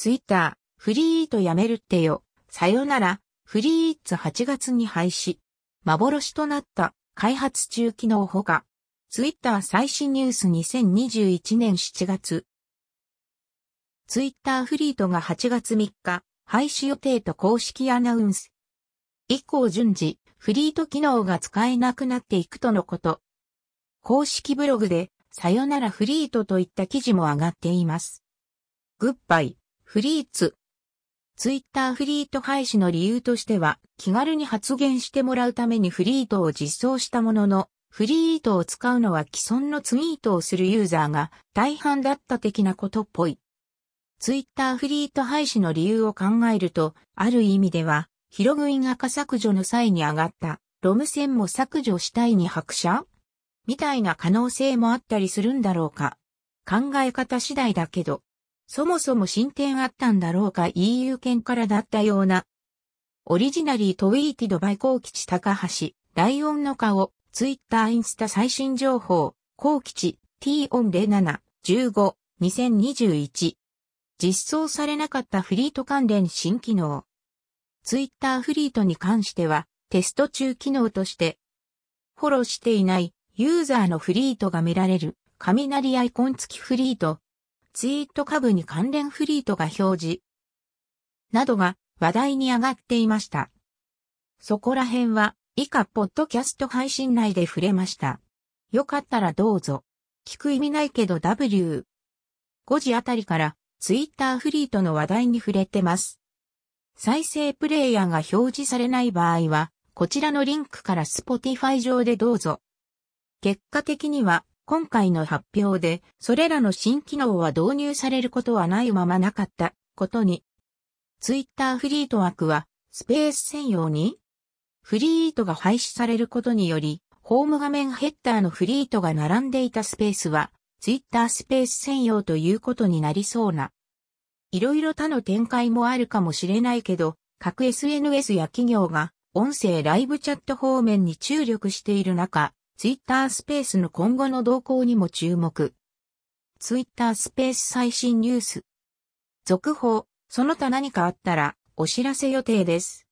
ツイッター、フリーイートやめるってよ。さよなら、フリーッツ8月に廃止。幻となった開発中機能ほか。ツイッター最新ニュース2021年7月。ツイッターフリートが8月3日、廃止予定と公式アナウンス。以降順次、フリート機能が使えなくなっていくとのこと。公式ブログで、さよならフリートといった記事も上がっています。グッバイ、フリーツ。ツイッターフリート廃止の理由としては、気軽に発言してもらうためにフリートを実装したものの、フリートを使うのは既存のツイートをするユーザーが大半だった的なことっぽい。ツイッターフリート廃止の理由を考えると、ある意味では、ヒログイン赤削除の際に上がったロム線も削除したいに拍車？みたいな可能性もあったりするんだろうか。考え方次第だけど、そもそも進展あったんだろうか EU 圏からだったような。オリジナリートウィーティドバイコ吉高橋、ライオンの顔、ツイッターインスタ最新情報、高吉、t オン07、15、2021。実装されなかったフリート関連新機能。ツイッターフリートに関しては、テスト中機能として、フォローしていないユーザーのフリートが見られる、雷アイコン付きフリート、ツイート株に関連フリートが表示、などが話題に上がっていました。そこら辺は以下、ポッドキャスト配信内で触れました。よかったらどうぞ。聞く意味ないけど W。5時あたりからツイッターフリートの話題に触れてます。再生プレイヤーが表示されない場合は、こちらのリンクから Spotify 上でどうぞ。結果的には、今回の発表で、それらの新機能は導入されることはないままなかったことに、ツイッターフリート枠は、スペース専用にフリートが廃止されることにより、ホーム画面ヘッダーのフリートが並んでいたスペースは、ツイッタースペース専用ということになりそうな。いろいろ他の展開もあるかもしれないけど、各 SNS や企業が音声ライブチャット方面に注力している中、ツイッタースペースの今後の動向にも注目。ツイッタースペース最新ニュース。続報、その他何かあったらお知らせ予定です。